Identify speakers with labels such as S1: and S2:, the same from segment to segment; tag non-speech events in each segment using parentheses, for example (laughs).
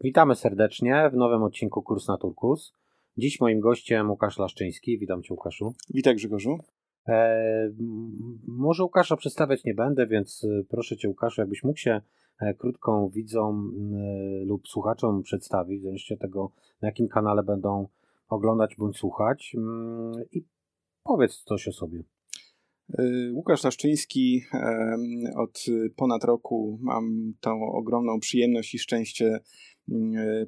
S1: Witamy serdecznie w nowym odcinku Kurs na Turkus. Dziś moim gościem Łukasz Laszczyński. Witam Cię Łukaszu.
S2: Witaj Grzegorzu.
S1: E, może Łukasza przedstawiać nie będę, więc e, proszę Cię Łukaszu, jakbyś mógł się e, krótką widzom e, lub słuchaczom przedstawić, zależnie od tego na jakim kanale będą oglądać bądź słuchać mm, i powiedz coś o sobie.
S2: Łukasz Laszczyński. Od ponad roku mam tą ogromną przyjemność i szczęście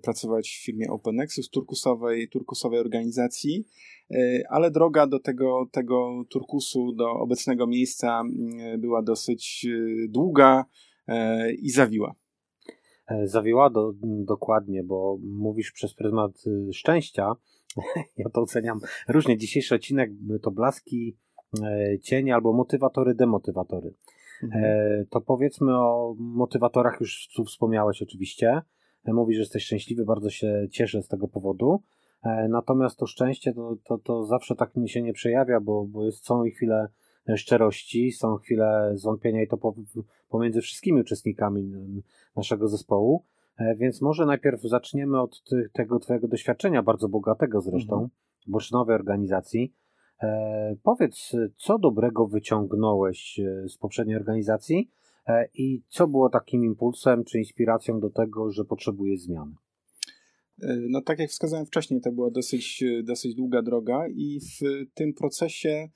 S2: pracować w firmie OpenNexus, turkusowej, turkusowej organizacji, e, ale droga do tego, tego turkusu, do obecnego miejsca mm, była dosyć e, długa i zawiła.
S1: Zawiła do, dokładnie, bo mówisz przez pryzmat szczęścia. (laughs) Ja to oceniam różnie. Dzisiejszy odcinek to blaski E, cienie albo motywatory, demotywatory. Mhm. E, to powiedzmy o motywatorach, już tu wspomniałeś oczywiście. E, mówisz, że jesteś szczęśliwy, bardzo się cieszę z tego powodu. Natomiast to szczęście to, to, to zawsze tak mi się nie przejawia, bo, bo jest, są i chwile szczerości, są chwile zwątpienia i to pomiędzy wszystkimi uczestnikami naszego zespołu. Więc może najpierw zaczniemy od ty, tego Twojego doświadczenia, bardzo bogatego zresztą, mhm. bursztynowej organizacji. E, powiedz, co dobrego wyciągnąłeś e, z poprzedniej organizacji e, i co było takim impulsem czy inspiracją do tego, że potrzebujesz zmiany?
S2: No tak jak wskazałem wcześniej, to była dosyć, dosyć długa droga i w tym procesie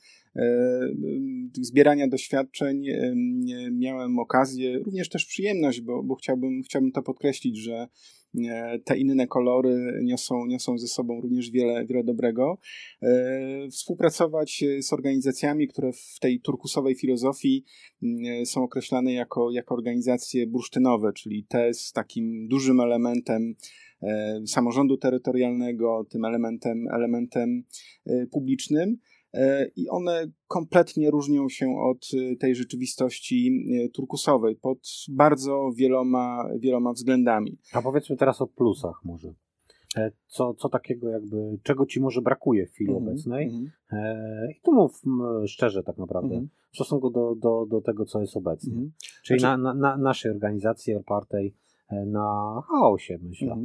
S2: zbierania doświadczeń miałem okazję, również też przyjemność, bo, bo chciałbym, chciałbym to podkreślić, że te inne kolory niosą, niosą ze sobą również wiele, wiele dobrego. Współpracować z organizacjami, które w tej turkusowej filozofii są określane jako, jako organizacje bursztynowe, czyli te z takim dużym elementem samorządu terytorialnego, tym elementem, elementem publicznym. E, i one kompletnie różnią się od e, tej rzeczywistości e, turkusowej pod bardzo wieloma, wieloma względami.
S1: A powiedzmy teraz o plusach może. Co, co takiego jakby, czego ci może brakuje w chwili mm -hmm, obecnej? Mm -hmm. I tu mów szczerze tak naprawdę, mm -hmm. w stosunku do, do, do tego, co jest obecnie. Mhm. Czyli znaczy... na, na, naszej organizacji opartej na chaosie, myślę.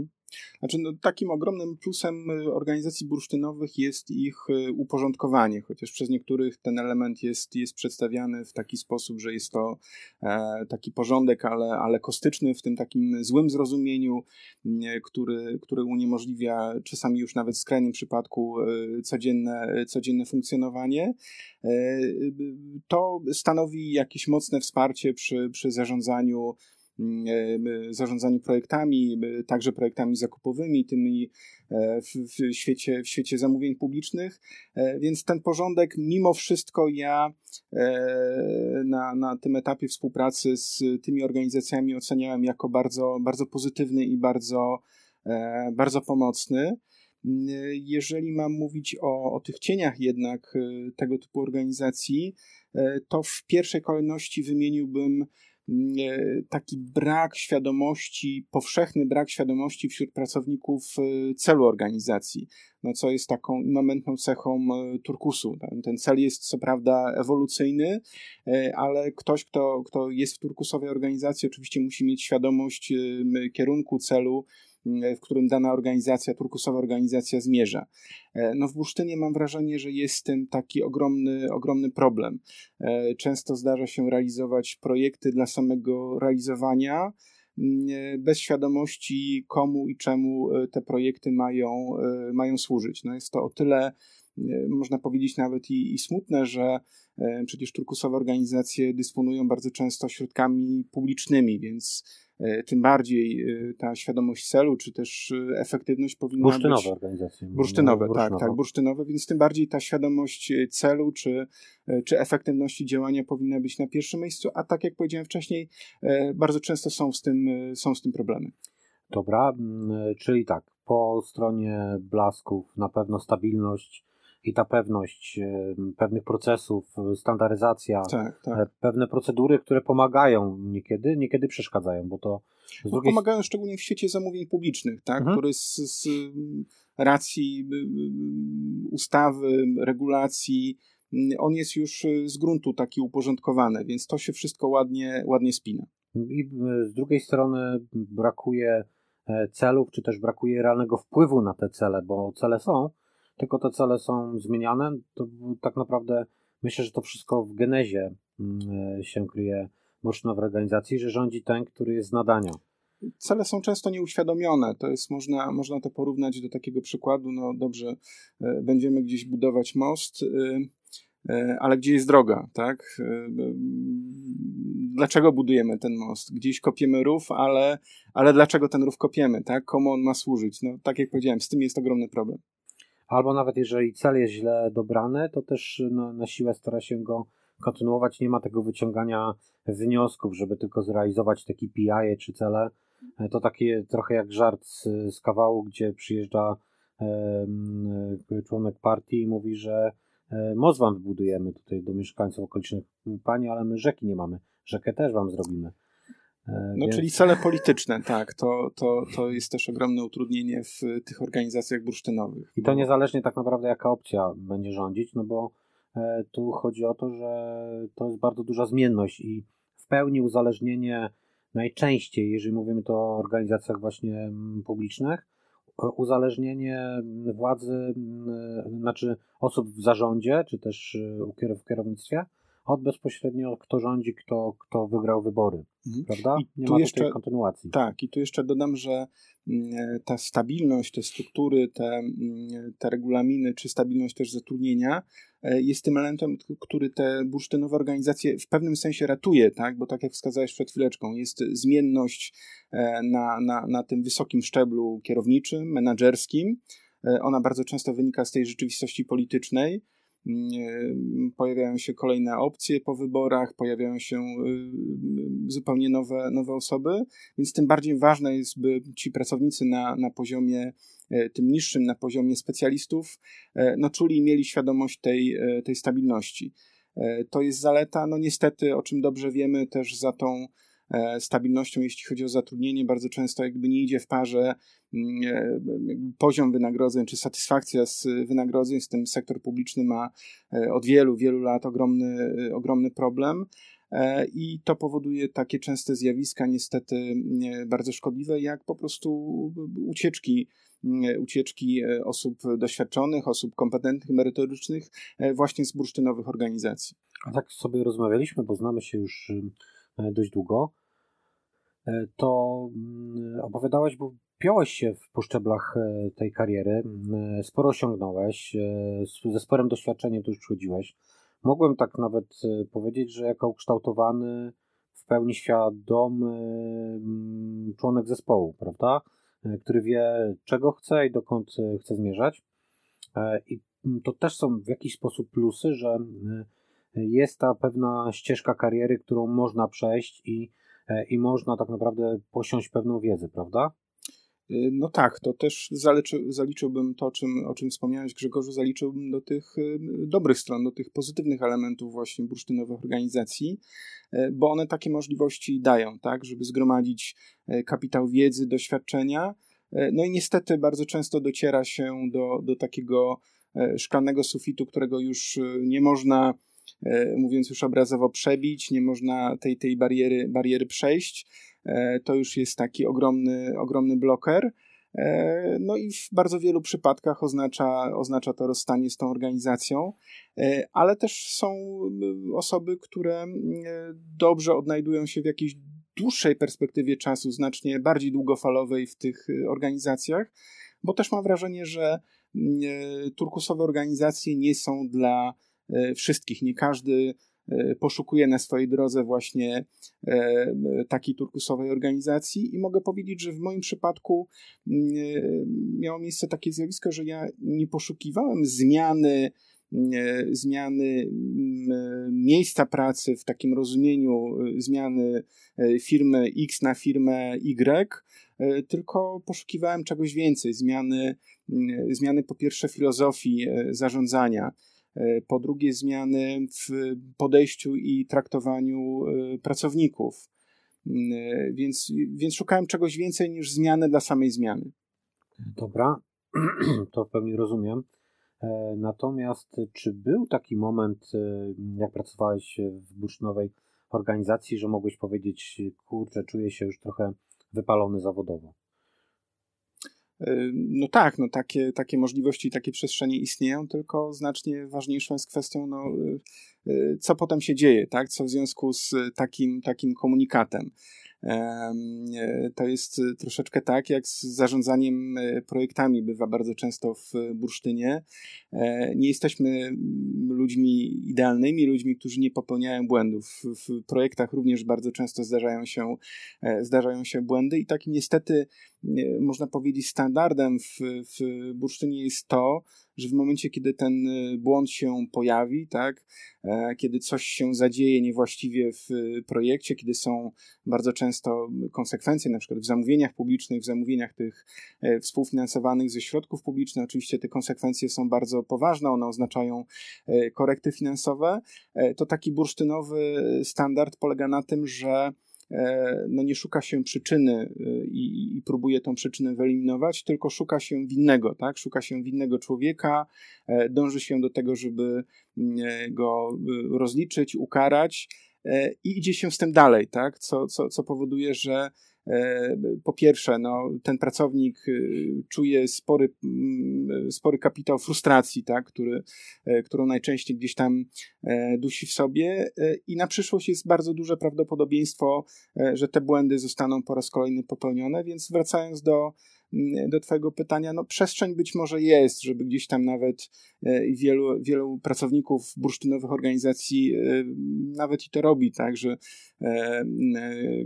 S2: Znaczy, no, takim ogromnym plusem y, organizacji bursztynowych jest ich y, uporządkowanie, chociaż przez niektórych ten element jest, jest przedstawiany w taki sposób, że jest to e, taki porządek, ale, ale kostyczny, w tym takim złym zrozumieniu, który, który uniemożliwia czasami już nawet w skrajnym przypadku e, codzienne, codzienne funkcjonowanie. E, to stanowi jakieś mocne wsparcie przy, przy zarządzaniu E, zarządzaniu projektami, także projektami zakupowymi, tymi e, w, w, świecie, w świecie zamówień publicznych, e, więc ten porządek mimo wszystko ja na, na tym etapie współpracy z tymi organizacjami oceniałem jako bardzo, bardzo pozytywny i bardzo, bardzo pomocny. Jeżeli mam mówić o, o tych cieniach jednak tego typu organizacji, to w pierwszej kolejności wymieniłbym taki brak świadomości, powszechny brak świadomości wśród pracowników e, celu organizacji, no co jest taką immamentną cechą e, turkusu. Ten cel jest co prawda ewolucyjny, e, ale ktoś, kto, kto jest w turkusowej organizacji, oczywiście musi mieć świadomość kierunku celu, w którym dana organizacja, turkusowa organizacja zmierza. E, no w Bursztynie mam wrażenie, że jest tym taki ogromny, ogromny problem. E, często zdarza się realizować projekty dla samego realizowania, mm, e, bez świadomości komu i czemu te projekty mają, mają służyć. No jest to o tyle można powiedzieć nawet i, i smutne, że przecież turkusowe organizacje dysponują bardzo często środkami publicznymi, więc E, tym bardziej e, ta świadomość celu, czy też e, efektywność powinna
S1: bursztynowe
S2: być...
S1: organizacje.
S2: Bursztynowe, tak, tak, bursztynowe, więc tym bardziej ta świadomość celu, czy, czy efektywności działania powinna być na pierwszym miejscu, a tak jak powiedziałem wcześniej, bardzo często są z tym, są z tym problemy.
S1: Dobra, czyli tak, po stronie blasków na pewno stabilność i ta pewność pewnych procesów, standaryzacja, tak, tak. E, pewne procedury, które pomagają niekiedy, niekiedy przeszkadzają, bo to
S2: no, drugiej... pomagają szczególnie w świecie zamówień publicznych, tak, mhm. który z, z racji ustawy, regulacji on jest już z gruntu taki uporządkowany, więc to się wszystko ładnie, ładnie spina.
S1: I z drugiej strony brakuje celów, czy też brakuje realnego wpływu na te cele, bo cele są, tylko te cele są zmieniane, to tak naprawdę myślę, że to wszystko w genezie mm, się kryje bursztynowej organizacji, że rządzi ten, który jest z nadania
S2: cele są często nieuświadomione. To jest, można, można to porównać do takiego przykładu, no dobrze, e, będziemy gdzieś budować most, e, e, ale gdzie jest droga, tak? Dlaczego budujemy ten most? Gdzieś kopiemy rów, ale, ale dlaczego ten rów kopiemy, tak? Komu on ma służyć? No, tak jak powiedziałem, z tym jest ogromny problem.
S1: Albo nawet jeżeli cel jest źle dobrany, to też no, na siłę stara się go kontynuować. Nie ma tego wyciągania wniosków, żeby tylko zrealizować te KPI czy cele, E, to takie trochę jak żart z, z kawału, gdzie przyjeżdża e, członek partii i mówi, że e, most wam wybudujemy tutaj do mieszkańców okolicznych. Panie, ale my rzeki nie mamy. Rzekę też wam zrobimy.
S2: No, Więc... czyli cele polityczne, tak. To, to, to jest też ogromne utrudnienie w tych organizacjach bursztynowych.
S1: I to niezależnie tak naprawdę jaka opcja będzie rządzić, no bo tu chodzi o to, że to jest bardzo duża zmienność i w pełni uzależnienie najczęściej, jeżeli mówimy to o organizacjach właśnie publicznych, uzależnienie władzy, znaczy osób w zarządzie, czy też y, w kierownictwie, od bezpośrednio kto rządzi, kto, kto wygrał wybory, mhm. prawda?
S2: I Nie tu ma jeszcze, kontynuacji. Tak, i tu jeszcze dodam, że mm, ta stabilność, te struktury, te, te regulaminy, czy stabilność też zatrudnienia E, jest tym elementem, który te bursztynowe organizacje w pewnym sensie ratuje, tak? bo tak jak wskazałeś przed chwileczką, jest zmienność e, na, na, na tym wysokim szczeblu kierowniczym, menedżerskim. E, ona bardzo często wynika z tej rzeczywistości politycznej. Pojawiają się kolejne opcje po wyborach, pojawiają się zupełnie nowe, nowe osoby, więc tym bardziej ważne jest, by ci pracownicy na, na poziomie E, tym niższym na poziomie specjalistów, e, no czuli i mieli świadomość tej, e, tej stabilności. To jest zaleta, no niestety, o czym dobrze wiemy, też za tą stabilnością, jeśli chodzi o zatrudnienie, bardzo często jakby nie idzie w parze mm, poziom wynagrodzeń czy satysfakcja z wynagrodzeń, z tym sektor publiczny ma od wielu, wielu lat ogromny, ogromny problem. I to powoduje takie częste zjawiska, niestety bardzo szkodliwe, jak po prostu ucieczki E, ucieczki e, osób doświadczonych, osób kompetentnych, merytorycznych e, właśnie z bursztynowych organizacji.
S1: A tak sobie rozmawialiśmy, bo znamy się już dość długo, to mm, opowiadałeś, bo piąłeś się w poszczeblach tej kariery, sporo osiągnąłeś, ze sporym doświadczeniem tu już przychodziłeś. Mogłem tak nawet powiedzieć, że jako ukształtowany, w pełni świadomy mm, członek zespołu, prawda? E, który wie, czego chce i dokąd e, chce zmierzać. E, I to też są w jakiś sposób plusy, że jest ta pewna ścieżka kariery, którą można przejść i, i można tak naprawdę posiąść pewną wiedzę, prawda?
S2: Y, no tak, to też zaliczy, zaliczyłbym to, o czym, o czym wspomniałeś Grzegorzu, zaliczyłbym do tych y, dobrych stron, do tych pozytywnych elementów właśnie bursztynowych organizacji, y, bo one takie możliwości dają, tak, żeby zgromadzić kapitał wiedzy, doświadczenia. No i niestety bardzo często dociera się do, do takiego szklanego sufitu, którego już nie można, mówiąc już obrazowo, przebić, nie można tej, tej bariery, bariery przejść E, to już jest taki ogromny, ogromny bloker. E, no i w bardzo wielu przypadkach oznacza, oznacza to rozstanie z tą organizacją, e, ale też są osoby, które dobrze odnajdują się w jakiejś dłuższej perspektywie czasu, znacznie bardziej długofalowej w tych organizacjach, bo też mam wrażenie, że turkusowe organizacje nie są dla wszystkich. Nie każdy E, poszukuję na swojej drodze właśnie e, takiej turkusowej organizacji. I mogę powiedzieć, że w moim przypadku e, miało miejsce takie zjawisko, że ja nie poszukiwałem zmiany zmiany miejsca pracy w takim rozumieniu zmiany firmy X na firmę Y, tylko poszukiwałem czegoś więcej, zmiany, zmiany po pierwsze filozofii zarządzania, E, po drugie zmiany w podejściu i traktowaniu e, pracowników. Mm, e, więc, więc szukałem czegoś więcej niż zmiany dla samej zmiany.
S1: Dobra, (clears throat) to w pełni rozumiem. Natomiast czy był taki moment, jak pracowałeś w bursztynowej organizacji, że mogłeś powiedzieć, kurczę, czuję się już trochę wypalony zawodowo?
S2: No tak, no takie, takie możliwości, takie przestrzenie istnieją, tylko znacznie ważniejszą jest kwestią, no, co potem się dzieje, tak? co w związku z takim, takim komunikatem. E, to jest e, troszeczkę tak, jak z zarządzaniem e, projektami bywa bardzo często w bursztynie. Nie jesteśmy ludźmi idealnymi, ludźmi, którzy nie popełniają błędów. W projektach również bardzo często zdarzają się, zdarzają się błędy i takim niestety można powiedzieć standardem w, w bursztynie jest to, że w momencie, kiedy ten y, błąd się pojawi, tak, e, kiedy coś się zadzieje niewłaściwie w y, projekcie, kiedy są bardzo często konsekwencje, na przykład w zamówieniach publicznych, w zamówieniach tych e, współfinansowanych ze środków publicznych, oczywiście te konsekwencje są bardzo poważne, one oznaczają e, korekty finansowe, to taki bursztynowy standard polega na tym, że no nie szuka się przyczyny e, i, i próbuje tą przyczynę wyeliminować, tylko szuka się winnego, tak? Szuka się winnego człowieka, e, dąży się do tego, żeby mm, go rozliczyć, ukarać i idzie się z tym dalej, tak? Co, co, co powoduje, że E, po pierwsze, no, ten pracownik y, czuje spory, mm, spory kapitał frustracji, tak, który, e, którą najczęściej gdzieś tam e, dusi w sobie. I na przyszłość jest bardzo duże prawdopodobieństwo, że te błędy zostaną po raz kolejny popełnione, więc wracając do do Twojego pytania, no przestrzeń być może jest, żeby gdzieś tam nawet e, wielu, wielu pracowników bursztynowych organizacji e, nawet i to robi, tak, że e,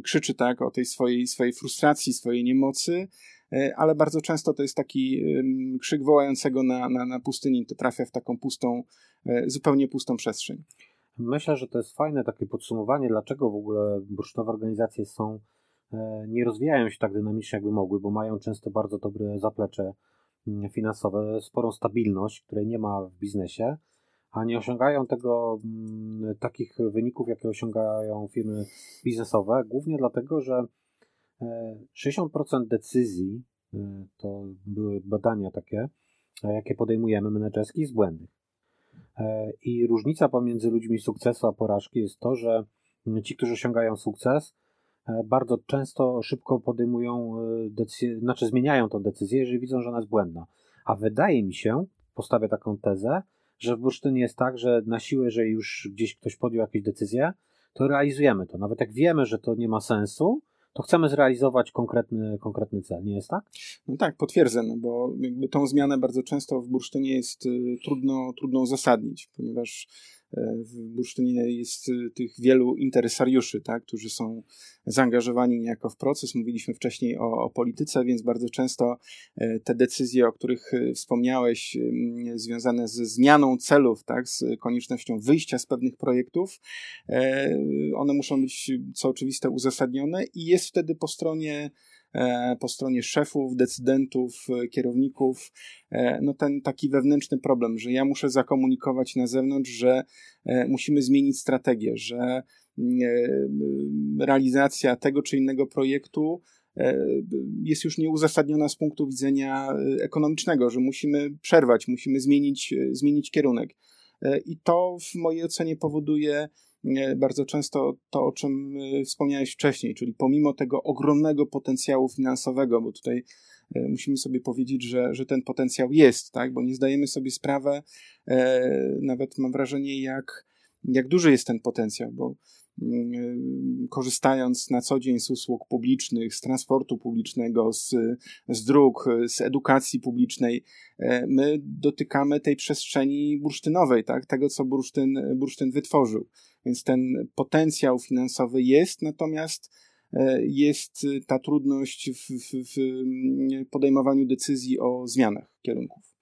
S2: krzyczy tak o tej swojej, swojej frustracji, swojej niemocy, ale bardzo często to jest taki krzyk wołającego na, na, na pustyni, to trafia w taką pustą, zupełnie pustą przestrzeń.
S1: Myślę, że to jest fajne takie podsumowanie, dlaczego w ogóle bursztynowe organizacje są nie rozwijają się tak dynamicznie, jakby mogły, bo mają często bardzo dobre zaplecze mm, finansowe, sporą stabilność, której nie ma w biznesie, a nie osiągają tego mm, takich wyników, jakie osiągają firmy biznesowe, głównie dlatego, że 60% e, decyzji, e, to były badania takie, jakie podejmujemy menedżerskie, jest błędnych. I różnica pomiędzy ludźmi sukcesu a porażki jest to, że ci, którzy osiągają sukces, E, bardzo często szybko podejmują e, decyzję, znaczy zmieniają tą decyzję, jeżeli widzą, że ona jest błędna. A wydaje mi się, postawię taką tezę, że w bursztynie jest tak, że na siłę, że już gdzieś ktoś podjął jakieś decyzje, to realizujemy to. Nawet jak wiemy, że to nie ma sensu, to chcemy zrealizować konkretny, konkretny cel, nie jest tak?
S2: No tak, potwierdzę, no bo jakby tą zmianę bardzo często w bursztynie jest y, trudno, trudno uzasadnić, ponieważ w bursztynie jest y, tych wielu interesariuszy, tak, którzy są zaangażowani niejako w proces. Mówiliśmy wcześniej o, o polityce, więc bardzo często e, te decyzje, o których wspomniałeś, związane ze zmianą celów, tak, z koniecznością wyjścia z pewnych projektów, e, one muszą być, co oczywiste, uzasadnione i jest wtedy po stronie E, po stronie szefów, decydentów, e, kierowników, e, no ten taki wewnętrzny problem, że ja muszę zakomunikować na zewnątrz, że musimy zmienić strategię, że realizacja tego czy innego projektu jest już nieuzasadniona z punktu widzenia ekonomicznego, że musimy przerwać, musimy zmienić, zmienić kierunek. I to w mojej ocenie powoduje bardzo często to, o czym y, wspomniałeś wcześniej, czyli pomimo tego ogromnego potencjału finansowego, bo tutaj y, musimy sobie powiedzieć, że, że ten potencjał jest, tak? bo nie zdajemy sobie sprawy, e, nawet mam wrażenie, jak, jak duży jest ten potencjał, bo korzystając na co dzień z usług publicznych, z transportu publicznego, z, z dróg, z edukacji publicznej, e, my dotykamy tej przestrzeni bursztynowej, tak? tego, co bursztyn, bursztyn wytworzył. Więc ten potencjał finansowy jest, natomiast e, jest ta trudność w, w, w podejmowaniu decyzji o zmianach kierunków.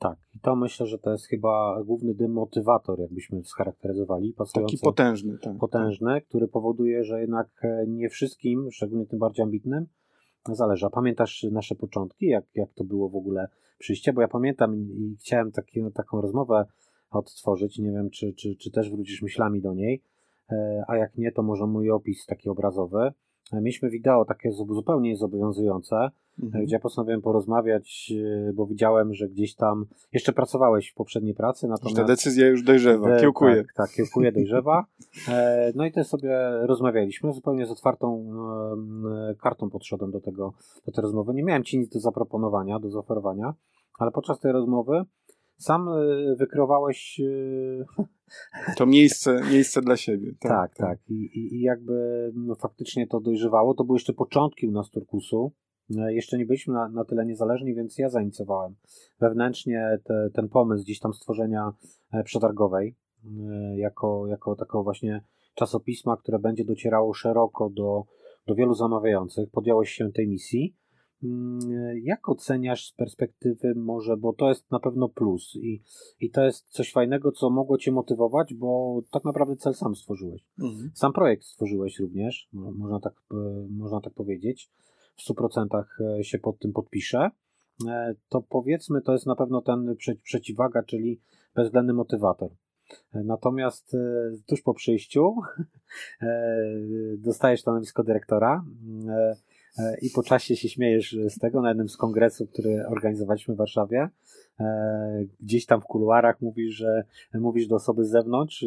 S1: Tak, i to myślę, że to jest chyba główny demotywator, jakbyśmy scharakteryzowali.
S2: Taki potężny, tak.
S1: Potężny, który powoduje, że jednak e, nie wszystkim, szczególnie tym bardziej ambitnym, zależy. A pamiętasz nasze początki, jak, jak to było w ogóle przyjście? Bo ja pamiętam i chciałem taki, taką rozmowę odtworzyć. Nie wiem, czy, czy, czy też wrócisz myślami do niej, e, a jak nie, to może mój opis taki obrazowy. Mieliśmy wideo takie zupełnie niezobowiązujące, mhm. gdzie ja postanowiłem porozmawiać, bo widziałem, że gdzieś tam jeszcze pracowałeś w poprzedniej pracy.
S2: Natomiast ta decyzja już dojrzewa, de, kiełkuje.
S1: Tak, tak, kiełkuje, dojrzewa. No i też sobie rozmawialiśmy, zupełnie z otwartą kartą podszedłem do tego, do tej rozmowy. Nie miałem ci nic do zaproponowania, do zaoferowania, ale podczas tej rozmowy sam y, wykreowałeś y, (laughs)
S2: to miejsce, miejsce dla siebie.
S1: Tak, tak. tak. I, i, I, jakby no, faktycznie to dojrzewało. To były jeszcze początki u nas Turkusu. E, jeszcze nie byliśmy na, na tyle niezależni, więc ja zainicjowałem wewnętrznie te, ten pomysł gdzieś tam stworzenia e, przetargowej e, jako, jako takiego właśnie czasopisma, które będzie docierało szeroko do, do wielu zamawiających. Podjąłeś się tej misji. Mm, jak oceniasz z perspektywy może, bo to jest na pewno plus i, i to jest coś fajnego, co mogło Cię motywować, bo tak naprawdę cel sam stworzyłeś. Mhm. Sam projekt stworzyłeś również, można tak, e, można tak powiedzieć. W 100% e, się pod tym podpiszę. E, to powiedzmy, to jest na pewno ten przeciwwaga, czyli bezwzględny motywator. Natomiast tuż po przyjściu (laughs) dostajesz stanowisko dyrektora i po czasie się śmiejesz z tego na jednym z kongresów, który organizowaliśmy w Warszawie. E, gdzieś tam w kuluarach mówisz, że mówisz do osoby z zewnątrz,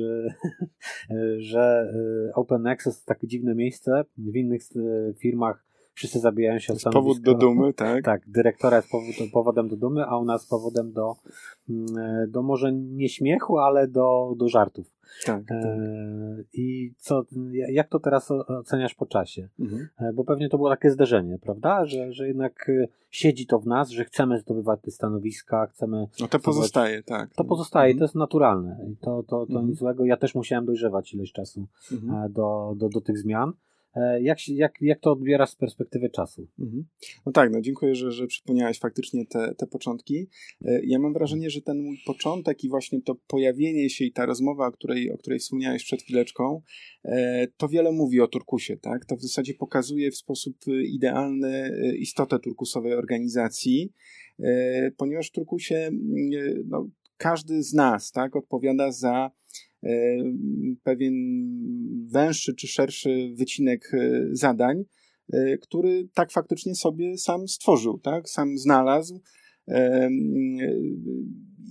S1: że e, Open Nexus to takie dziwne miejsce. W innych firmach wszyscy zabijają się o
S2: stanowisko. Powód do dumy, tak?
S1: Tak, dyrektora jest powód, powodem do dumy, a u nas powodem do, mm, do może nie śmiechu, ale do, do żartów. Tak, tak. I co, jak to teraz oceniasz po czasie? Mhm. E, bo pewnie to było takie zderzenie, prawda? Że, że jednak e, siedzi to w nas, że chcemy zdobywać te stanowiska, chcemy.
S2: No to pozostaje, tak.
S1: To pozostaje, mhm. to jest naturalne. I to, to, to mhm. nic złego. Ja też musiałem dojrzewać ileś czasu mhm. do, do, do tych zmian. E, jak, jak, jak to odbierasz z perspektywy czasu? Mhm.
S2: No tak, no dziękuję, że, że przypomniałeś faktycznie te, te początki. E, ja mam wrażenie, że ten mój początek i właśnie to pojawienie się i ta rozmowa, o której, o której wspomniałeś przed chwileczką, e, to wiele mówi o Turkusie, tak? To w zasadzie pokazuje w sposób idealny istotę turkusowej organizacji, ponieważ w Turkusie no, każdy z nas, tak, odpowiada za pewien węższy czy szerszy wycinek e, zadań, e, który tak faktycznie sobie sam stworzył, tak? sam znalazł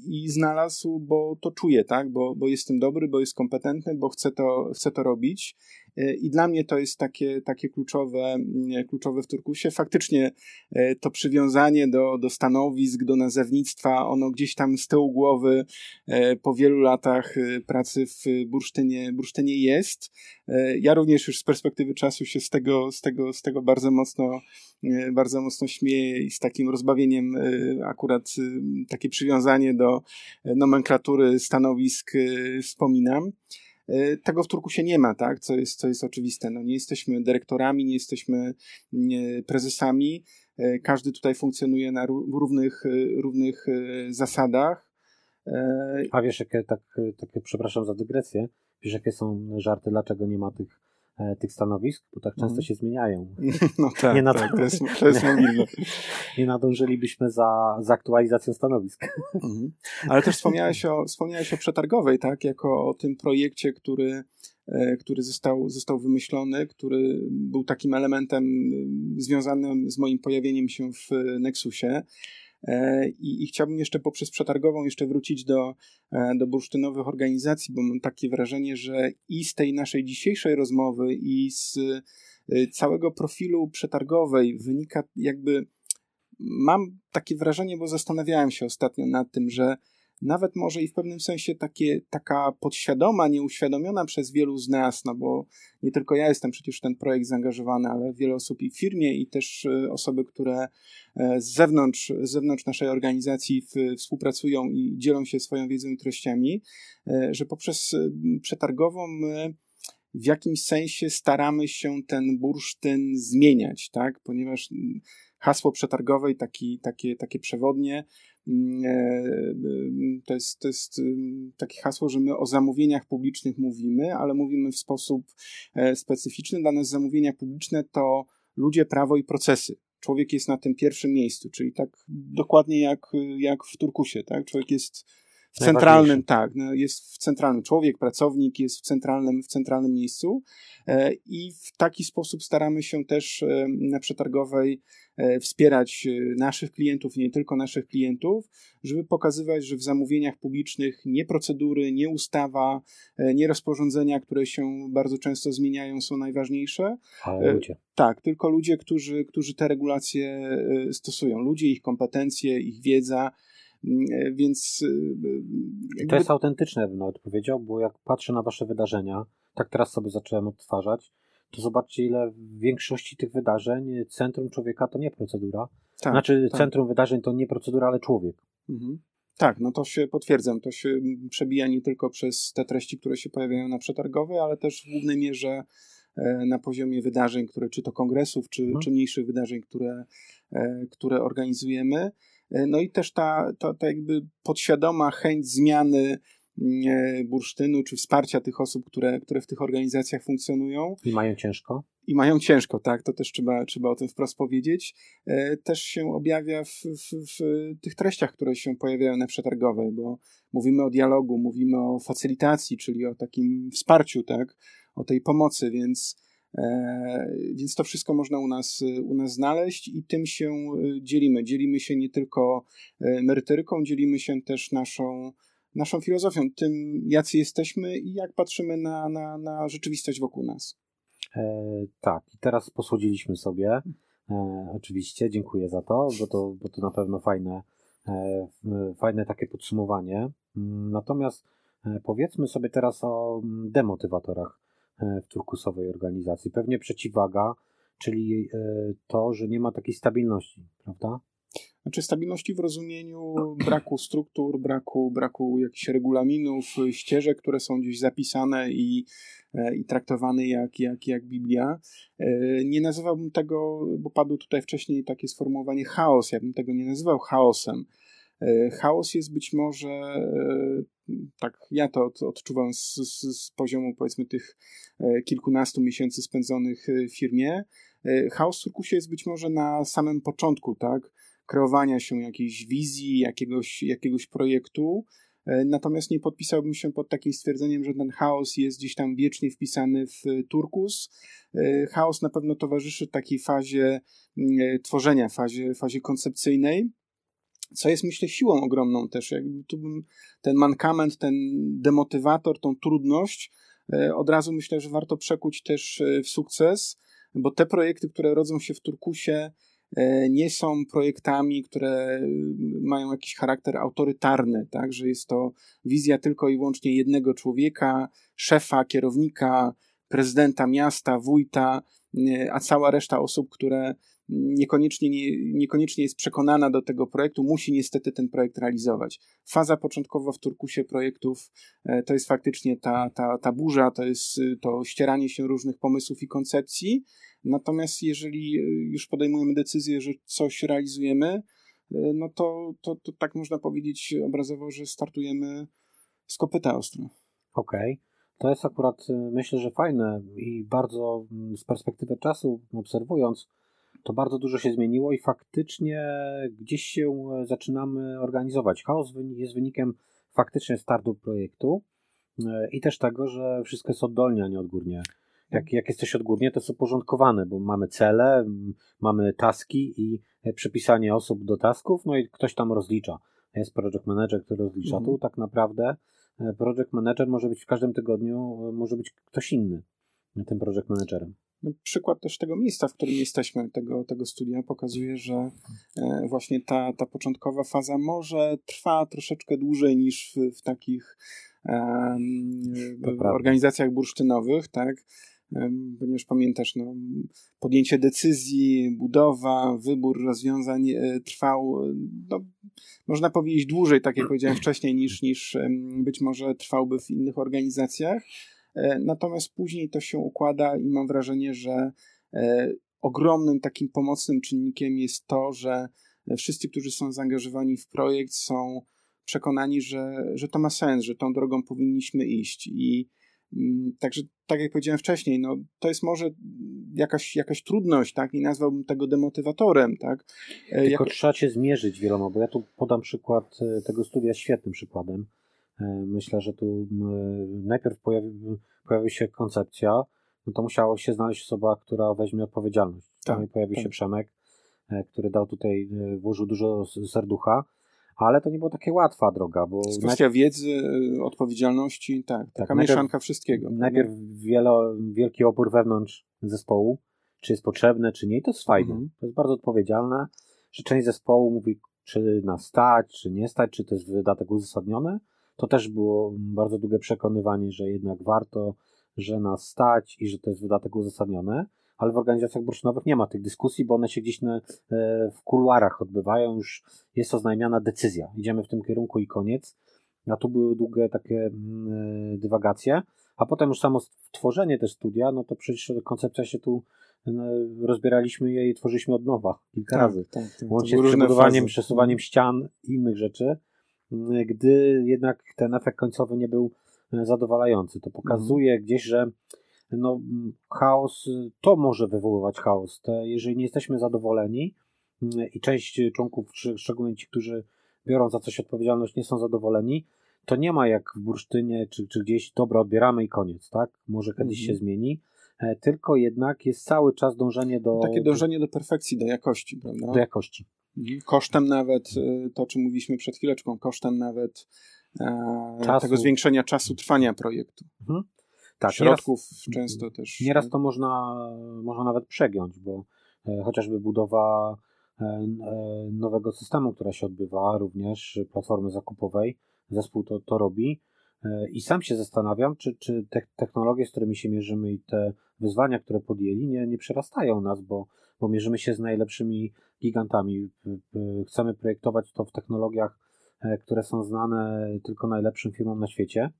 S2: i znalazł, bo to czuje, tak? bo, bo jestem dobry, bo jest kompetentny, bo chcę to, chcę to robić. E, I dla mnie to jest takie, takie kluczowe, mm, kluczowe w Turkusie. Faktycznie e, to przywiązanie do, do stanowisk, do nazewnictwa, ono gdzieś tam z tyłu głowy e, po wielu latach pracy w bursztynie, bursztynie jest. Ja również już z perspektywy czasu się z tego, z tego, z tego bardzo mocno bardzo mocno śmieję i z takim rozbawieniem akurat takie przywiązanie do nomenklatury stanowisk wspominam. E, tego w Turkusie nie ma, tak? co, jest, co jest oczywiste. No, nie jesteśmy dyrektorami, nie jesteśmy prezesami. E, każdy tutaj funkcjonuje na równych, e, równych zasadach.
S1: A wiesz, jakie, tak, takie, przepraszam za dygresję, wiesz, jakie są żarty, dlaczego nie ma tych tych stanowisk, bo tak często mm. się zmieniają. (laughs)
S2: No tak, nie tak to, jest, to jest (laughs) mobilne.
S1: nie nadążylibyśmy za, za aktualizacją stanowisk.
S2: Mm. Ale też wspomniałeś o, wspomniałeś o przetargowej, tak, jako o tym projekcie, który, e, który został, został wymyślony, który był takim elementem związanym z moim pojawieniem się w Nexusie. E, I, I, chciałbym jeszcze poprzez przetargową jeszcze wrócić do, e, do bursztynowych organizacji, bo mam takie wrażenie, że i z tej naszej dzisiejszej rozmowy, i z e, całego profilu przetargowej wynika jakby. Mam takie wrażenie, bo zastanawiałem się ostatnio nad tym, że nawet może i w pewnym sensie takie, taka podświadoma, nieuświadomiona przez wielu z nas, no bo nie tylko ja jestem przecież w ten projekt zaangażowany, ale wiele osób i w firmie, i też e, osoby, które e, z zewnątrz, z zewnątrz naszej organizacji w, współpracują i dzielą się swoją wiedzą i treściami, e, że poprzez przetargową my w jakimś sensie staramy się ten bursztyn zmieniać, tak? Ponieważ hasło przetargowe i taki, takie, takie przewodnie Mm, mm, to jest, to jest mm, takie hasło, że my o zamówieniach publicznych mówimy, ale mówimy w sposób e, specyficzny. Dla nas zamówienia publiczne to ludzie, prawo i procesy. Człowiek jest na tym pierwszym miejscu, czyli tak dokładnie jak, jak w Turkusie. Tak? Człowiek jest centralnym, tak, no, jest w centralnym, człowiek, pracownik jest w centralnym, w centralnym miejscu e, i w taki sposób staramy się też e, na przetargowej e, wspierać naszych klientów, nie tylko naszych klientów, żeby pokazywać, że w zamówieniach publicznych nie procedury, nie ustawa, nie rozporządzenia, które się bardzo często zmieniają, są najważniejsze.
S1: Ale ludzie.
S2: Tak, tylko ludzie, którzy, którzy te regulacje stosują. Ludzie, ich kompetencje, ich wiedza, więc.
S1: E, jakby... To jest autentyczne, bym nawet powiedział, bo jak patrzę na Wasze wydarzenia, tak teraz sobie zacząłem odtwarzać, to zobaczcie, ile w większości tych wydarzeń centrum człowieka to nie procedura. Tak, znaczy, tak. centrum wydarzeń to nie procedura, ale człowiek. Mhm.
S2: Tak, no to się potwierdzam. To się przebija nie tylko przez te treści, które się pojawiają na przetargowej, ale też w głównej mierze e, na poziomie wydarzeń, które czy to kongresów, czy, mhm. czy mniejszych wydarzeń, które, które organizujemy. E, no i też ta, ta, ta jakby podświadoma chęć zmiany mm, e, bursztynu, czy wsparcia tych osób, które, które w tych organizacjach funkcjonują.
S1: I mają ciężko.
S2: I mają ciężko, tak, to też trzeba, trzeba o tym wprost powiedzieć. E, też się objawia w, w, w tych treściach, które się pojawiają na przetargowej, bo mówimy o dialogu, mówimy o facylitacji, czyli o takim wsparciu, tak, o tej pomocy, więc E, więc to wszystko można u nas, u nas znaleźć i tym się e, dzielimy. Dzielimy się nie tylko e, merytoryką, dzielimy się też naszą, naszą filozofią, tym jacy jesteśmy i jak patrzymy na, na, na rzeczywistość wokół nas.
S1: E, tak, i teraz posłodziliśmy sobie. E, oczywiście, dziękuję za to, bo to, bo to na pewno fajne, e, fajne takie podsumowanie. Mm, natomiast powiedzmy sobie teraz o demotywatorach w turkusowej organizacji. Pewnie przeciwwaga, czyli e, to, że nie ma takiej stabilności, prawda?
S2: Znaczy stabilności w rozumieniu braku struktur, braku, braku jakichś regulaminów, ścieżek, które są gdzieś zapisane i, e, i traktowane jak, jak, jak Biblia. Nie nazywałbym tego, bo padło tutaj wcześniej takie sformułowanie chaos, ja bym tego nie nazywał chaosem. Chaos jest być może tak ja to odczuwam z, z, z, poziomu powiedzmy tych e, kilkunastu miesięcy spędzonych e, w firmie. E, chaos w Turkusie jest być może na samym początku, tak, kreowania się jakiejś wizji, jakiegoś, jakiegoś projektu, natomiast nie podpisałbym się pod takim stwierdzeniem, że ten chaos jest gdzieś tam wiecznie wpisany w Turkus. Chaos na pewno towarzyszy takiej fazie tworzenia, fazie, fazie koncepcyjnej, co jest myślę siłą ogromną też. Jakby tu bym ten mankament, ten demotywator, tą trudność e, od razu myślę, że warto przekuć też e, w sukces, bo te projekty, które rodzą się w Turkusie, e, nie są projektami, które mają jakiś charakter autorytarny, tak, że jest to wizja tylko i wyłącznie jednego człowieka, szefa, kierownika, prezydenta miasta, wójta, a cała reszta osób, które niekoniecznie, nie, niekoniecznie jest przekonana do tego projektu, musi niestety ten projekt realizować. Faza początkowa w Turkusie projektów e, to jest faktycznie ta, ta, ta burza, to jest y, to ścieranie się różnych pomysłów i koncepcji. Natomiast jeżeli y, już podejmujemy decyzję, że coś realizujemy, y, no to, to, to tak można powiedzieć obrazowo, że startujemy z kopyta ostro.
S1: Okej. Okay. To jest akurat, myślę, że fajne i bardzo mm, z perspektywy czasu obserwując, to bardzo dużo się zmieniło i faktycznie gdzieś się e, zaczynamy organizować. Chaos jest wynikiem faktycznie startu projektu e, i też tego, że wszystko jest oddolnie, a nie odgórnie. Jak, jak jest coś odgórnie, to jest uporządkowane, bo mamy cele, mamy taski i e, przypisanie osób do tasków, no i ktoś tam rozlicza. Jest project manager, który rozlicza. Mhm. Tu tak naprawdę project manager może być w każdym tygodniu, może być ktoś inny tym project managerem.
S2: No, przykład też tego miejsca, w którym jesteśmy, tego, tego studia, pokazuje, że e, właśnie ta, ta początkowa faza może trwa troszeczkę dłużej niż w, w takich organizacjach bursztynowych, tak? ponieważ pamiętasz, no, podjęcie decyzji, budowa, wybór rozwiązań e, trwał, no, można powiedzieć, dłużej, tak jak powiedziałem wcześniej, niż, niż być może trwałby w innych organizacjach. E, natomiast później to się układa i mam wrażenie, że e, ogromnym takim pomocnym czynnikiem jest to, że wszyscy, którzy są zaangażowani w projekt, są przekonani, że, że to ma sens, że tą drogą powinniśmy iść. I mm, także, tak jak powiedziałem wcześniej, no, to jest może jakaś, jakaś trudność, tak? Nie nazwałbym tego demotywatorem, tak?
S1: E, Tylko jak... trzeba się zmierzyć wieloma, bo ja tu podam przykład tego studia świetnym przykładem Myślę, że tu najpierw pojawi, pojawi się koncepcja, no to musiało się znaleźć osoba, która weźmie odpowiedzialność. Tak, no i pojawił tak. się Przemek, który dał tutaj, włożył dużo serducha, ale to nie była taka łatwa droga. Bo
S2: kwestia najpierw... wiedzy, y, odpowiedzialności, tak, taka tak, mieszanka najpierw, wszystkiego.
S1: Najpierw wielo, wielki opór wewnątrz zespołu, czy jest potrzebne, czy nie, i to jest fajne. Mhm. To jest bardzo odpowiedzialne, że część zespołu mówi, czy nas stać, czy nie stać, czy to jest wydatek uzasadniony. To też było bardzo długie przekonywanie, że jednak warto, że nas stać i że to jest wydatek uzasadniony ale w organizacjach bursztynowych nie ma tych dyskusji, bo one się gdzieś na, e, w kuluarach odbywają, już jest oznajmiana decyzja. Idziemy w tym kierunku i koniec. A tu były długie takie mm, e, dywagacje, a potem już samo tworzenie też studia, no to przecież koncepcja się tu e, rozbieraliśmy je i tworzyliśmy od nowa kilka tak, razy. Tak, tak, Łącznie z przebudowaniem, przesuwaniem ścian i innych rzeczy, gdy jednak ten efekt końcowy nie był zadowalający. To pokazuje mm. gdzieś, że no, chaos, to może wywoływać chaos. Te, jeżeli nie jesteśmy zadowoleni i część członków, szczególnie ci, którzy biorą za coś odpowiedzialność, nie są zadowoleni, to nie ma jak w bursztynie czy, czy gdzieś, dobra, odbieramy i koniec, tak? Może kiedyś mhm. się zmieni, e, tylko jednak jest cały czas dążenie do...
S2: Takie dążenie do perfekcji, do jakości, prawda?
S1: Do jakości.
S2: Kosztem nawet, y, to o czym mówiliśmy przed chwileczką, kosztem nawet e, tego zwiększenia czasu trwania projektu. Mhm tak, środków nieraz, często też.
S1: Nieraz to można, można nawet przegiąć, bo e, chociażby budowa e, e, nowego systemu, która się odbywa, również platformy zakupowej, zespół to, to robi. I sam się zastanawiam, czy, czy te technologie, z którymi się mierzymy i te wyzwania, które podjęli, nie, nie przerastają nas, bo, bo mierzymy się z najlepszymi gigantami. Chcemy projektować to w technologiach, które są znane tylko najlepszym firmom na świecie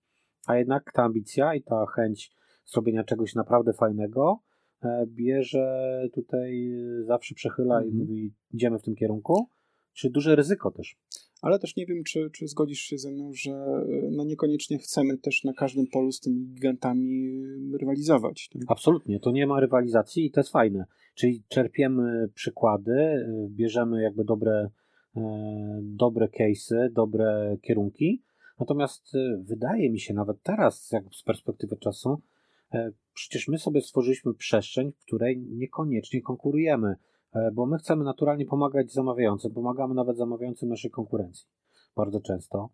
S1: a jednak ta ambicja i ta chęć zrobienia czegoś naprawdę fajnego e, bierze tutaj, e, zawsze przechyla i mhm. mówi, idziemy w tym kierunku, czy duże ryzyko też.
S2: Ale też nie wiem, czy, czy zgodzisz się ze mną, że e, no niekoniecznie chcemy też na każdym polu z tymi gigantami rywalizować. Tak?
S1: Absolutnie, to nie ma rywalizacji i to jest fajne. Czyli czerpiemy przykłady, bierzemy jakby dobre, dobre case'y, dobre kierunki, Natomiast wydaje mi się nawet teraz, jak z perspektywy czasu, e, przecież my sobie stworzyliśmy przestrzeń, w której niekoniecznie konkurujemy, e, bo my chcemy naturalnie pomagać zamawiającym, pomagamy nawet zamawiającym naszej konkurencji. Bardzo często.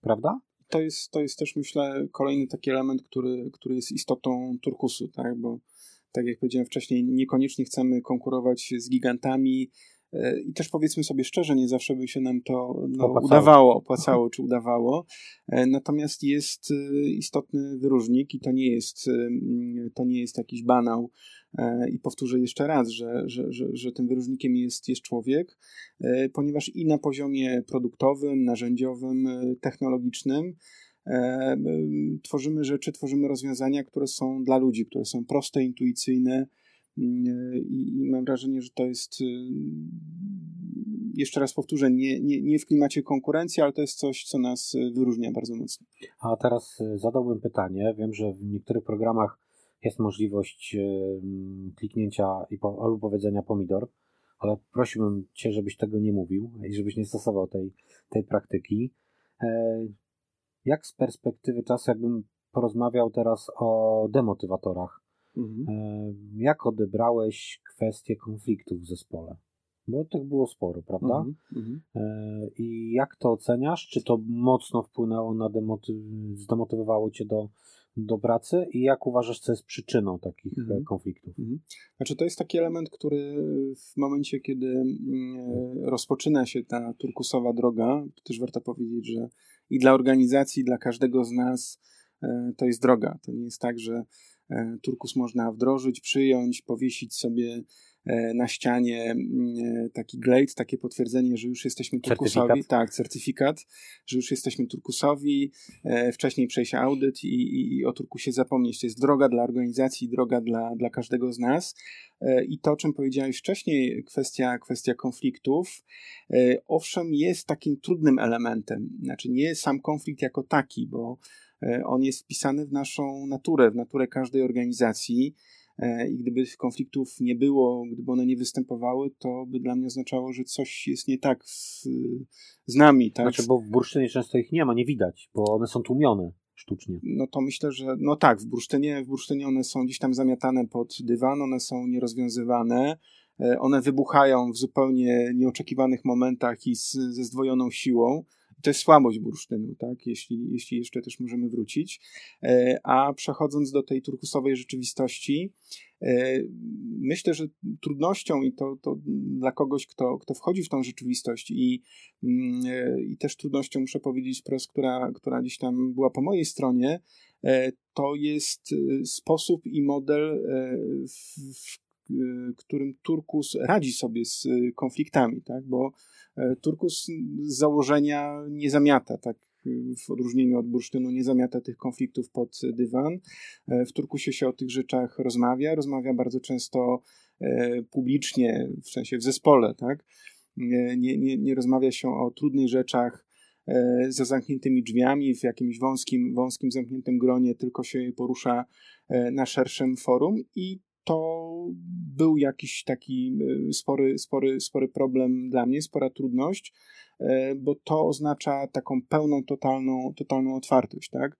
S1: Prawda?
S2: To jest, to jest też, myślę, kolejny taki element, który, który jest istotą turkusu, tak? bo tak jak powiedziałem wcześniej, niekoniecznie chcemy konkurować z gigantami, E, I też powiedzmy sobie szczerze, nie zawsze by się nam to no, opłacało. udawało, opłacało czy udawało. E, natomiast jest e, istotny wyróżnik i to nie jest, to nie jest jakiś banał. I powtórzę jeszcze raz, że, że, że, że tym wyróżnikiem jest, jest człowiek, ponieważ i na poziomie produktowym, narzędziowym, technologicznym tworzymy rzeczy, tworzymy rozwiązania, które są dla ludzi, które są proste, intuicyjne, i, mam wrażenie, że to jest, y, jeszcze raz powtórzę, nie, nie, nie w klimacie konkurencji, ale to jest coś, co nas y, wyróżnia bardzo mocno.
S1: A teraz y, zadałbym pytanie. Wiem, że w niektórych programach jest możliwość kliknięcia i po, albo powiedzenia pomidor, ale prosiłbym Cię, żebyś tego nie mówił i żebyś nie stosował tej, tej praktyki. E, jak z perspektywy czasu, jakbym porozmawiał teraz o demotywatorach, Mhm. E, jak odebrałeś kwestię konfliktów w zespole? Bo tych było sporo, prawda? Mhm. mhm. E, I jak to oceniasz? Czy to mocno wpłynęło na demoty- zdemotywowało cię do, do pracy i jak uważasz, co jest przyczyną takich e, mhm. konfliktów? Mhm.
S2: Znaczy, to jest taki element, który w momencie, kiedy mm, rozpoczyna się ta turkusowa droga, to też warto powiedzieć, że i dla organizacji, i dla każdego z nas to jest droga. To nie jest tak, że turkus można wdrożyć, przyjąć, powiesić sobie e, na ścianie mm, e, taki glade, takie potwierdzenie, że już jesteśmy turkusowi. Certyfikat. Tak, certyfikat, że już jesteśmy turkusowi, wcześniej przejść audyt i, i, i o turkusie zapomnieć. To jest droga dla organizacji, droga dla, dla każdego z nas. I to, o czym powiedziałeś wcześniej, kwestia, kwestia konfliktów, owszem, jest takim trudnym elementem. Znaczy, nie sam konflikt jako taki, bo E, on jest wpisany w naszą naturę, w naturę każdej organizacji. i gdyby konfliktów nie było, gdyby one nie występowały, to by dla mnie oznaczało, że coś jest nie tak z, z nami. Tak?
S1: Znaczy, bo w bursztynie często ich nie ma, nie widać, bo one są tłumione sztucznie.
S2: No to myślę, że no tak, w bursztynie, w bursztynie one są gdzieś tam zamiatane pod dywan, one są nierozwiązywane, e, one wybuchają w zupełnie nieoczekiwanych momentach i z, ze zdwojoną siłą. To jest słabość bursztynu, tak? jeśli, jeśli jeszcze też możemy wrócić. E, a przechodząc do tej turkusowej rzeczywistości, e, myślę, że trudnością i to, to dla kogoś, kto, kto wchodzi w tą rzeczywistość i, mm, e, i też trudnością, muszę powiedzieć, prost, która, która gdzieś tam była po mojej stronie, to jest sposób i model, w którym Turkus radzi sobie z konfliktami, tak? bo E, Turkus z założenia nie zamiata, tak w odróżnieniu od bursztynu, nie zamiata tych konfliktów pod dywan. E, w Turkusie się o tych rzeczach rozmawia, rozmawia bardzo często e, publicznie, w sensie w zespole, tak? Nie, nie, nie rozmawia się o trudnych rzeczach za zamkniętymi drzwiami, w jakimś wąskim, wąskim zamkniętym gronie, tylko się porusza na szerszym forum i to był jakiś taki y, spory, spory, spory problem dla mnie, spora trudność, e, bo to oznacza taką pełną, totalną, totalną otwartość, tak?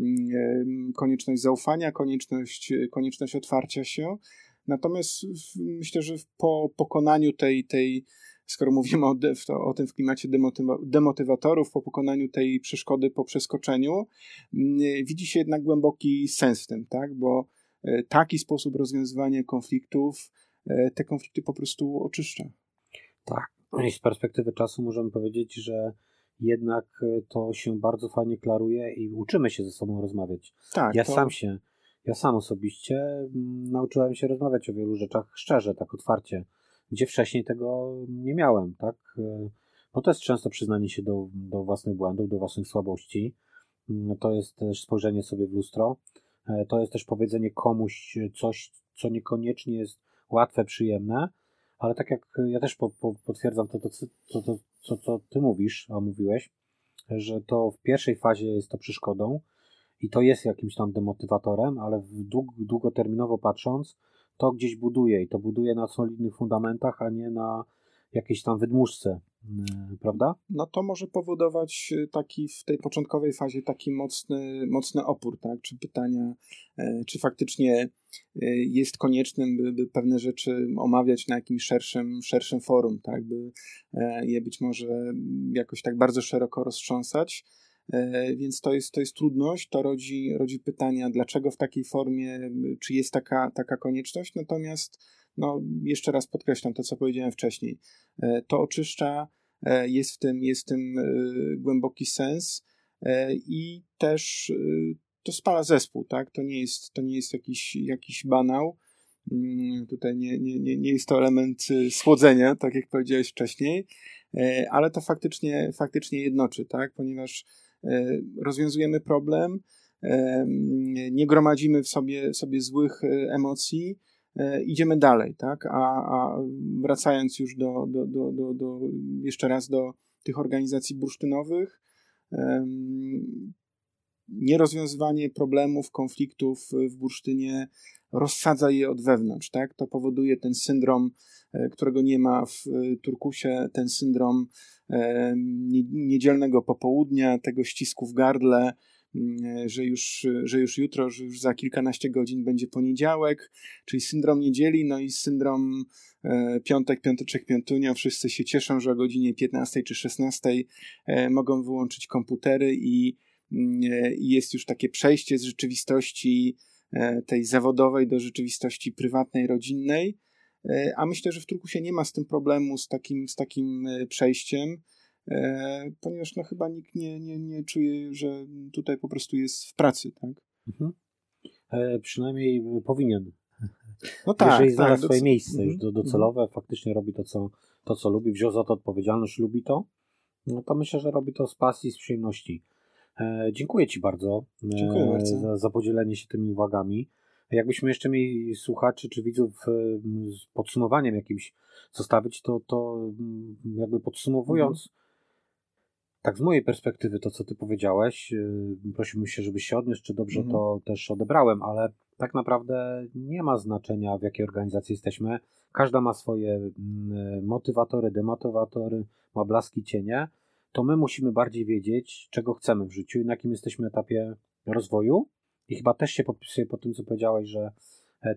S2: Mm, konieczność zaufania, konieczność, konieczność otwarcia się. Natomiast myślę, że po pokonaniu tej, tej skoro mówimy o, o tym w klimacie demotywatorów, po pokonaniu tej przeszkody, po przeskoczeniu, mm, widzi się jednak głęboki sens w tym, tak? Bo taki sposób rozwiązywania konfliktów e, te konflikty po prostu oczyszcza.
S1: Tak. No I z perspektywy czasu możemy powiedzieć, że jednak e, to się bardzo fajnie klaruje i uczymy się ze sobą rozmawiać. Tak, ja to... sam się, ja sam osobiście mm, nauczyłem się rozmawiać o wielu rzeczach szczerze, tak otwarcie, gdzie wcześniej tego nie miałem, tak? Bo to jest często przyznanie się do, do własnych błędów, do własnych słabości. Mm, to jest też spojrzenie sobie w lustro. E, to jest też powiedzenie komuś coś, co niekoniecznie jest łatwe, przyjemne, ale tak jak ja też po, po, potwierdzam to, to, to, to, co, co ty mówisz, a mówiłeś, że to w pierwszej fazie jest to przeszkodą i to jest jakimś tam demotywatorem, ale w dług, długoterminowo patrząc, to gdzieś buduje i to buduje na solidnych fundamentach, a nie na jakiejś tam wydmuszce, prawda?
S2: No to może powodować y, taki w tej początkowej fazie taki mocny, mocny opór, tak? Czy pytania, e, czy faktycznie e, jest koniecznym, by, by pewne rzeczy omawiać na jakimś szerszym, szerszym forum, tak? By e, je być może jakoś tak bardzo szeroko roztrząsać. Więc to jest, to jest trudność, to rodzi, rodzi pytania, dlaczego w takiej formie, czy jest taka, taka konieczność. Natomiast no, jeszcze raz podkreślam to, co powiedziałem wcześniej. E, to oczyszcza, e, jest w tym, jest w tym e, głęboki sens i też to spala zespół, tak? To nie jest, to nie jest jakiś, jakiś banał. Mm, tutaj nie, nie, nie, nie jest to element słodzenia, tak jak powiedziałeś wcześniej, ale to faktycznie, faktycznie jednoczy, tak? Ponieważ rozwiązujemy problem, nie gromadzimy w sobie, sobie złych emocji, idziemy dalej, tak? A, a wracając już do, do, do, do, do, jeszcze raz do tych organizacji bursztynowych, nierozwiązywanie problemów, konfliktów w bursztynie rozsadza je od wewnątrz, tak? To powoduje ten syndrom, e, którego nie ma w Turkusie, ten syndrom niedzielnego popołudnia, tego ścisku w gardle, że już, że już jutro, że już za kilkanaście godzin będzie poniedziałek, czyli syndrom niedzieli, no i syndrom e, piątek, piąteczek, piątunio. Wszyscy się cieszą, że o godzinie 15 czy 16 e, mogą wyłączyć komputery i, mm, e, i jest już takie przejście z rzeczywistości tej zawodowej do rzeczywistości prywatnej, rodzinnej. A myślę, że w Turku się nie ma z tym problemu, z takim, z takim przejściem. E, ponieważ no chyba nikt nie, nie, nie czuje, że tutaj po prostu jest w pracy, tak? Mhm.
S1: E, przynajmniej powinien. No tak, Jeżeli znalazł tak, swoje miejsce już mhm, mhm. docelowe, faktycznie robi to co, to, co lubi, wziął za to odpowiedzialność, lubi to, no to myślę, że robi to z pasji, z przyjemności. E, dziękuję Ci bardzo,
S2: dziękuję e, bardzo.
S1: Za, za podzielenie się tymi uwagami. Jakbyśmy jeszcze mieli słuchaczy czy widzów z podsumowaniem jakimś zostawić, to, to jakby podsumowując, Tak, z mojej perspektywy to, co ty powiedziałeś, yy, prosiłbym się, żebyś się odniósł, czy dobrze mhm. to też odebrałem, ale tak naprawdę nie ma znaczenia, w jakiej organizacji jesteśmy. Każda ma swoje mm, motywatory, demotywatory, ma blaski cienie. To my musimy bardziej wiedzieć, czego chcemy w życiu i na jakim jesteśmy etapie rozwoju. I chyba też się podpisuję po tym, co powiedziałeś, że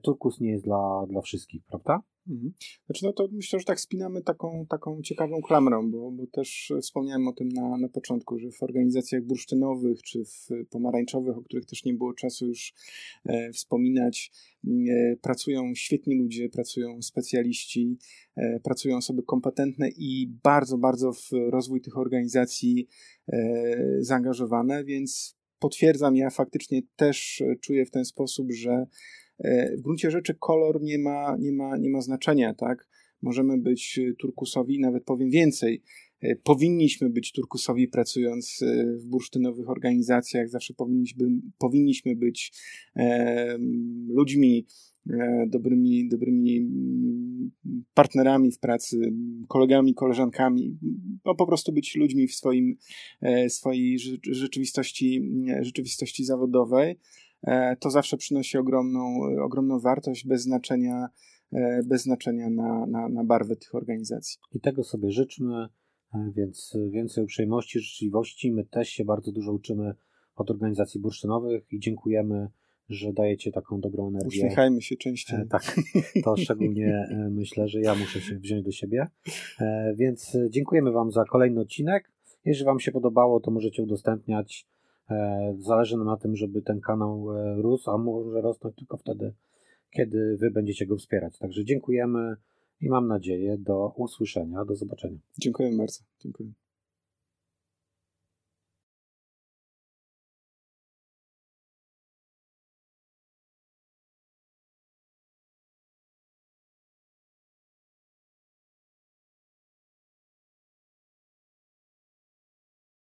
S1: turkus nie jest dla, dla wszystkich, prawda?
S2: Mhm. Znaczy, no to myślę, że tak spinamy taką, taką ciekawą klamrą, bo, bo też wspomniałem o tym na, na początku, że w organizacjach bursztynowych czy w pomarańczowych, o których też nie było czasu już e, wspominać, e, pracują świetni ludzie, pracują specjaliści, e, pracują osoby kompetentne i bardzo, bardzo w rozwój tych organizacji e, zaangażowane, więc potwierdzam, ja faktycznie też czuję w ten sposób, że E, w gruncie rzeczy kolor nie ma, nie ma, nie ma znaczenia, tak? Możemy być turkusowi, nawet powiem więcej. E, powinniśmy być turkusowi pracując e, w bursztynowych organizacjach, zawsze powinniśmy, powinniśmy być e, ludźmi, e, dobrymi, dobrymi partnerami w pracy, kolegami, koleżankami, no po prostu być ludźmi w swoim, e, swojej rzeczywistości, rzeczywistości zawodowej. E, to zawsze przynosi ogromną, ogromną wartość bez znaczenia, e, bez znaczenia na, na, na barwę tych organizacji.
S1: I tego sobie życzmy, e, więc więcej uprzejmości, życzliwości. My też się bardzo dużo uczymy od organizacji bursztynowych i dziękujemy, że dajecie taką dobrą energię.
S2: Uśmiechajmy się częściej.
S1: tak, to szczególnie myślę, że ja muszę się wziąć do siebie. Więc dziękujemy Wam za kolejny odcinek. Jeżeli Wam się podobało, to możecie udostępniać zależy nam na tym, żeby ten kanał e, rósł, a może rosnąć tylko wtedy, kiedy Wy będziecie go wspierać. Także dziękujemy i mam nadzieję do usłyszenia, do zobaczenia.
S2: Dziękuję bardzo. Dziękuję.